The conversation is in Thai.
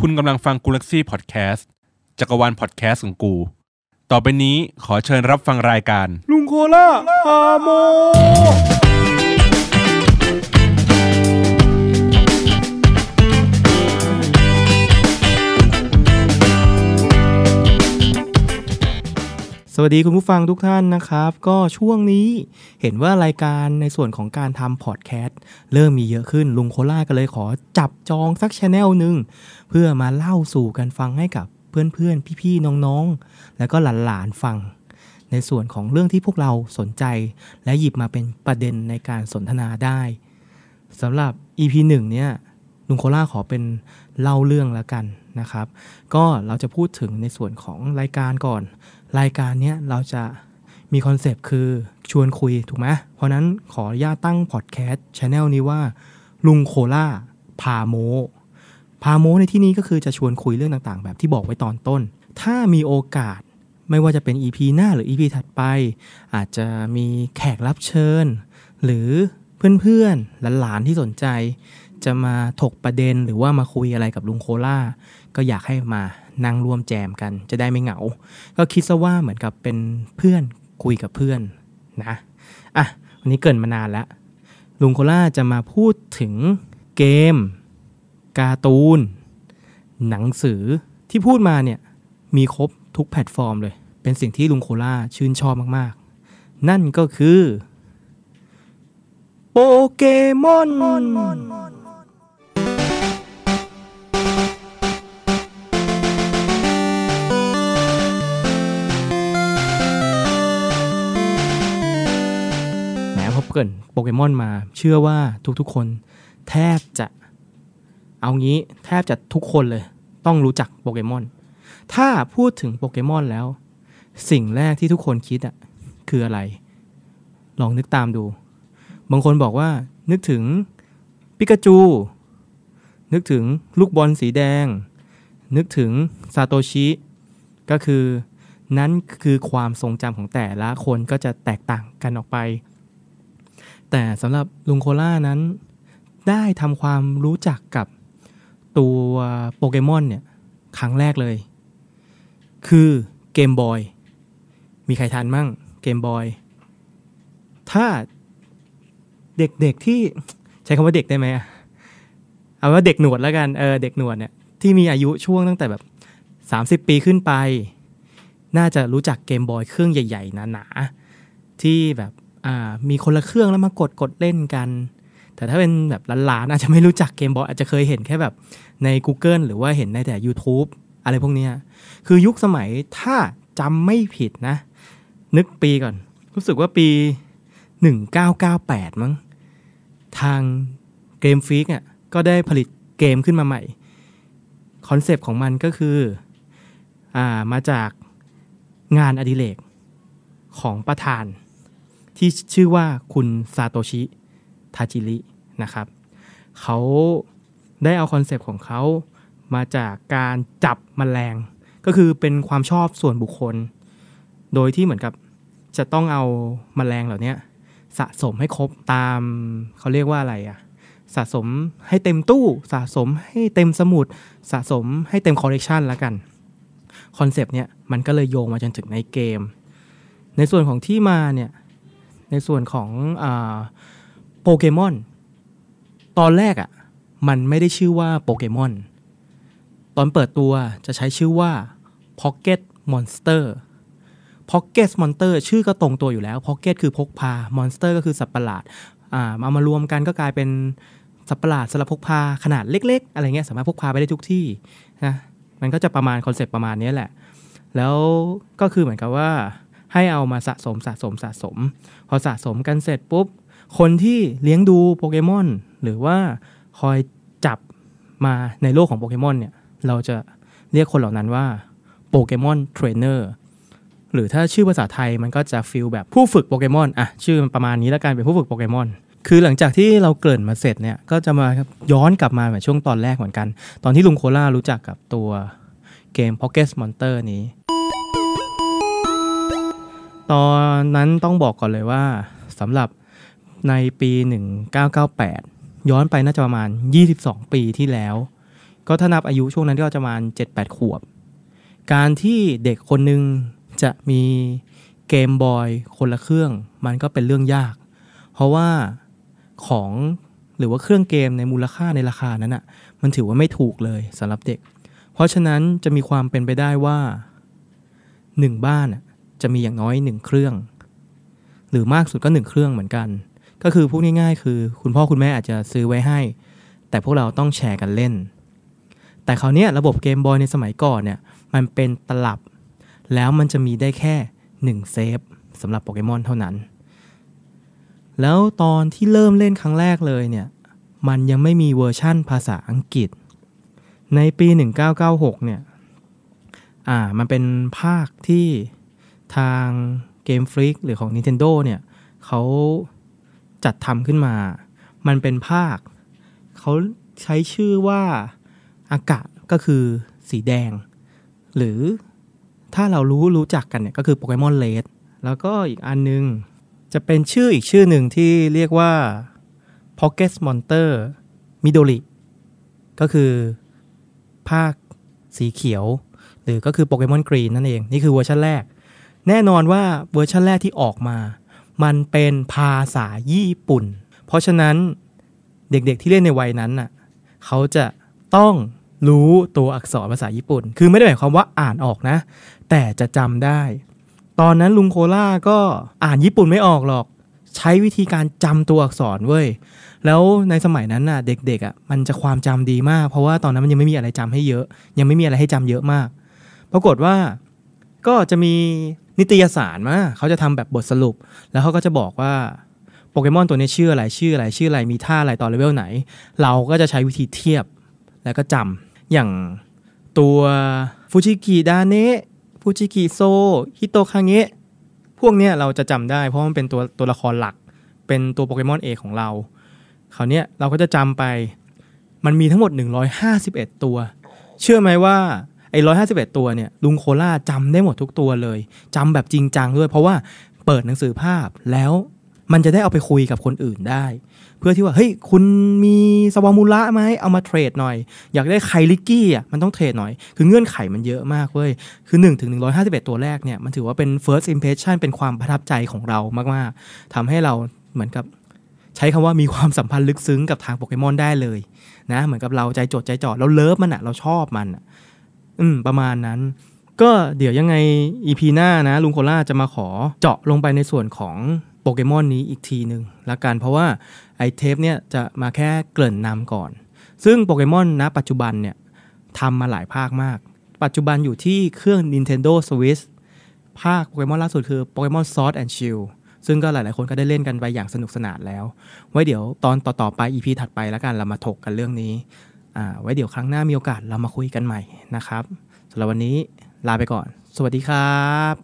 คุณกำลังฟังกูลักซี่พอดแคสต์จักรวาลพอดแคสต์ของกู ต่อไปนี้ขอเชิญรับฟังรายการ ลุงโคล่าพาโม วัสดีคุณผู้ฟังทุกท่านนะครับ ก็ช่วงนี้เห็นว่ารายการในส่วนของการทำพอดแคสต์เริ่มมีเยอะขึ้นลุงโคล่าก็เลยขอจับจองสักชแนลหนึ่งเพื่อมาเล่าสู่กันฟังให้กับเพื่อนๆ พี่ๆ น้องๆ แล้วก็หลานๆ ฟัง ในส่วนของเรื่องที่พวกเราสนใจ และหยิบมาเป็นประเด็นในการสนทนาได้สำหรับ EP 1เนี่ยลุงโคล่าขอเป็นเล่าเรื่องแล้วกัน นะครับ ก็เราจะพูดถึงในส่วนของรายการก่อน รายการเนี้ยเราจะมีคอนเซปต์คือชวนคุยถูกไหมเพราะนั้นขออนุญาตตั้งพอดแคสต์ช anel นี้ว่า ลุงโคล่าพาโมพาโมในที่นี้ก็คือจะชวนคุยเรื่องต่างๆ แบบที่บอกไว้ตอนต้น ถ้ามีโอกาสไม่ว่าจะเป็น EP หน้าหรือ EP ถัดไป อาจจะมีแขกรับเชิญ หรือเพื่อนๆหลานๆที่สนใจ จะมาถกประเด็นหรือว่ามาคุยอะไรกับลุงโคล่าก็อยากให้มานั่งร่วมแจมกัน จะได้ไม่เหงา ก็คิดซะว่าเหมือนกับเป็นเพื่อนคุยกับเพื่อนนะอะวันนี้เกินมานานแล้ว ลุงโคล่าจะมาพูดถึงเกม การ์ตูน หนังสือที่พูดมาเนี่ยมีครบทุกแพลตฟอร์มเลย เป็นสิ่งที่ลุงโคล่าชื่นชอบมากๆ นั่นก็คือโปเกมอน เกรินโปเกมอนมา เชื่อว่าทุกๆคน แทบจะเอางี้แทบจะทุกคนเลย ต้องรู้จักโปเกมอน ถ้าพูดถึงโปเกมอนแล้ว สิ่งแรกที่ทุกคนคิดอะคืออะไร ลองนึกตามดู บางคนบอกว่า นึกถึงปิกาจู นึกถึงลูกบอลสีแดง นึกถึงซาโตชิ ก็คือ นั้นคือความทรงจำของแต่ละคนก็จะแตกต่างกันออกไป แต่สำหรับลุงโคล่านั้น ได้ทำความรู้จักกับตัวโปเกมอนเนี่ยครั้งแรกเลย คือเกมบอยมีใครทันมั่งเกมบอยถ้าเด็กๆที่ใช้คำว่าเด็กได้ไหมเอาว่าเด็กหนวดแล้วกันเออเด็กหนวดเนี่ยที่มีอายุช่วงตั้งแต่แบบ 30 ปีขึ้นไป น่าจะรู้จักเกมบอยเครื่องใหญ่ ๆ หนาๆที่แบบ มีคนละเครื่องแล้วมากดกดเล่นกัน แต่ถ้าเป็นแบบหลานๆอาจจะไม่รู้จักเกมบอยอาจจะเคยเห็นแค่แบบใน Google หรือว่าเห็นในแต่ YouTube อะไรพวกนี้คือยุคสมัยถ้าจำไม่ผิดนะ นึกปีก่อน รู้สึกว่าปี 1998 มั้ง ทาง Game Freak อะก็ได้ผลิตเกมขึ้นมาใหม่ คอนเซปต์ของมันก็คืออ่ามาจากงานอดิเรกของประธาน ที่ชื่อว่าคุณซาโตชิทาจิรินะครับเขาได้เอาคอนเซปต์ของเขามาจากการจับแมลง ก็คือเป็นความชอบส่วนบุคคล โดยที่เหมือนกับจะต้องเอาแมลงเหล่านี้สะสมให้ครบตามเขาเรียกว่าอะไรอะสะสมให้เต็มตู้สะสมให้เต็มสมุด สะสมให้เต็มคอลเลกชันแล้วกันคอนเซปต์เนี่ยมันก็เลยโยงมาจนถึงในเกม ในส่วนของที่มาเนี่ย ในส่วนของโปเกมอนตอนแรกอะ่ะมันไม่ได้ชื่อว่าโปเกมอนตอนเปิดตัวจะใช้ชื่อว่า Pocket Monster Pocket Monster ชื่อก็ตรงตัวอยู่แล้ว Pocket คือพกพา Monster ก็คือสัตว์ประหลาดอ่าเอามารวมกันก็กลายเป็นสัตว์ประหลาดสำหรับพกพาขนาดเล็ก ๆ อะไรเงี้ยสามารถพกพาไปได้ทุกที่นะมันก็จะประมาณคอนเซปต์ประมาณนี้แหละ แล้วก็คือเหมือนกับว่า ให้เอามาสะสมสะสมสะสม พอสะสมกันเสร็จปุ๊บ คนที่เลี้ยงดูโปเกมอนหรือว่าคอยจับมาในโลกของโปเกมอนเนี่ยเราจะเรียกคนเหล่านั้นว่าโปเกมอนเทรนเนอร์หรือถ้าชื่อภาษาไทยมันก็จะ feel แบบผู้ฝึกโปเกมอนอะชื่อมันประมาณนี้แล้วกันเป็นผู้ฝึกโปเกมอนคือหลังจากที่เราเกริ่นมาเสร็จเนี่ยก็จะมาย้อนกลับมาเหมือนช่วงตอนแรกเหมือนกัน ตอนที่ลุงโคล่ารู้จักกับตัวเกม Pocket Monster นี้ ตอนนั้นต้องบอกก่อนเลยว่าสำหรับในปี 1998 ย้อนไปน่าจะประมาณ 22 ปีที่แล้ว ก็ถ้านับอายุช่วงนั้นก็จะประมาณ 7-8 ขวบ การที่เด็กคนหนึ่งจะมีเกมบอยคนละเครื่อง มันก็เป็นเรื่องยาก เพราะว่าของหรือว่าเครื่องเกมในมูลค่าในราคานั้นอะ่ะมันถือว่าไม่ถูกเลยสำหรับเด็ก เพราะฉะนั้นจะมีความเป็นไปได้ว่าหนึ่งบ้านอะ จะมีอย่างน้อยหนึ่งเครื่อง หรือมากสุดก็หนึ่งเครื่องเหมือนกัน ก็คือพูดง่ายๆ คือ คุณพ่อคุณแม่อาจจะซื้อไว้ให้ แต่พวกเราต้องแชร์กันเล่น แต่คราวนี้ระบบเกมบอยในสมัยก่อนเนี่ยมันเป็นตลับ แล้วมันจะมีได้แค่หนึ่ง save สำหรับโปเกมอนเท่านั้น แล้วตอนที่เริ่มเล่นครั้งแรกเลยเนี่ยมันยังไม่มีเวอร์ชั่นภาษาอังกฤษ ในปี 1996 เนี่ย อ่า มันเป็นภาคที่ ทางเกมฟรีกหรือของ Nintendo เนี่ยเขาจัดทำขึ้นมา มันเป็นภาค เขาใช้ชื่อว่าอากาศก็คือสีแดง หรือถ้าเรารู้รู้จักกันเนี่ยก็คือโปเกมอนเลดแล้วก็อีกอันนึง จะเป็นชื่ออีกชื่อหนึ่งที่เรียกว่า Pocket Monster Midori ก็คือภาคสีเขียว หรือก็คือโปเกมอน Green นั่นเอง นี่คือเวอร์ชันแรก แน่นอนว่าเวอร์ชันแรกที่ออกมา มันเป็นภาษาญี่ปุ่น เพราะฉะนั้นเด็กๆที่เล่นในวัยนั้นน่ะเขาจะต้องรู้ตัวอักษรภาษาญี่ปุ่น คือไม่ได้หมายความว่าอ่านออกนะ แต่จะจำได้ ตอนนั้นลุงโคล่าก็อ่านญี่ปุ่นไม่ออกหรอก ใช้วิธีการจำตัวอักษรเว้ย แล้วในสมัยนั้นน่ะ เด็กๆอะมันจะความจำดีมาก เพราะว่าตอนนั้นมันยังไม่มีอะไรจำให้เยอะ ยังไม่มีอะไรให้จำเยอะมาก ปรากฏว่า ก็จะมีนิตยสารมาเขาจะทำแบบบทสรุป แล้วเขาก็จะบอกว่าโปเกมอนตัวนี้ชื่ออะไรชื่ออะไรชื่ออะไรมีท่าอะไรตอนเลเวลไหน เราก็จะใช้วิธีเทียบแล้วก็จำอย่างตัวฟุชิกิดาเนะฟุชิกิโซฮิโตคาเงะพวกเนี้ยเราจะจำได้เพราะมันเป็นตัวตัวละครหลัก เป็นตัวโปเกมอนเอกของเราคราวเนี้ยเราก็จะจำไปมันมีทั้งหมด 151 ตัว เชื่อไหมว่า ไอ้ร้อยห้าสิบเอ็ดตัวเนี่ยลุงโคล่าจำได้หมดทุกตัวเลยจำแบบจริงจังด้วย เพราะว่าเปิดหนังสือภาพแล้วมันจะได้เอาไปคุยกับคนอื่นได้ เพื่อที่ว่าเฮ้ยคุณมีสวามูระไหมเอามาเทรดหน่อย อยากได้ไคลิกกี้อะมันต้องเทรดหน่อย คือเงื่อนไขมันเยอะมากเว้ย คือ1ถึง151ตัวแรกเนี่ยมันถือว่าเป็น first impression เป็นความประทับใจของเรามากๆทำให้เราเหมือนกับใช้คำว่ามีความสัมพันธ์ลึกซึ้งกับทางโปเกมอนได้เลยนะเหมือนกับเราใจจดใจจ่อเราเลิฟมันอะเราชอบมันอะ อืมประมาณนั้น ก็เดี๋ยวยังไง EP หน้านะลุงโคล่าจะมาขอเจาะลงไปในส่วนของโปเกมอนนี้อีกทีหนึ่งละกันเพราะว่าไอเทปเนี่ยจะมาแค่เกริ่นนำก่อน ซึ่งโปเกมอนณปัจจุบันเนี่ยทำมาหลายภาคมาก ปัจจุบันอยู่ที่เครื่อง Nintendo Switch ภาคโปเกมอนล่าสุดคือโปเกมอน Sword and Shield ซึ่งก็หลาย ๆ คนก็ได้เล่นกันไปอย่างสนุกสนานแล้ว ไว้เดี๋ยวตอนต่อ ๆ ไป EP ถัดไปแล้วกันเรามาถกกันเรื่องนี้ ไว้เดี๋ยวครั้งหน้ามีโอกาสเรามาคุยกันใหม่นะครับสำหรับวันนี้ลาไปก่อน สวัสดีครับ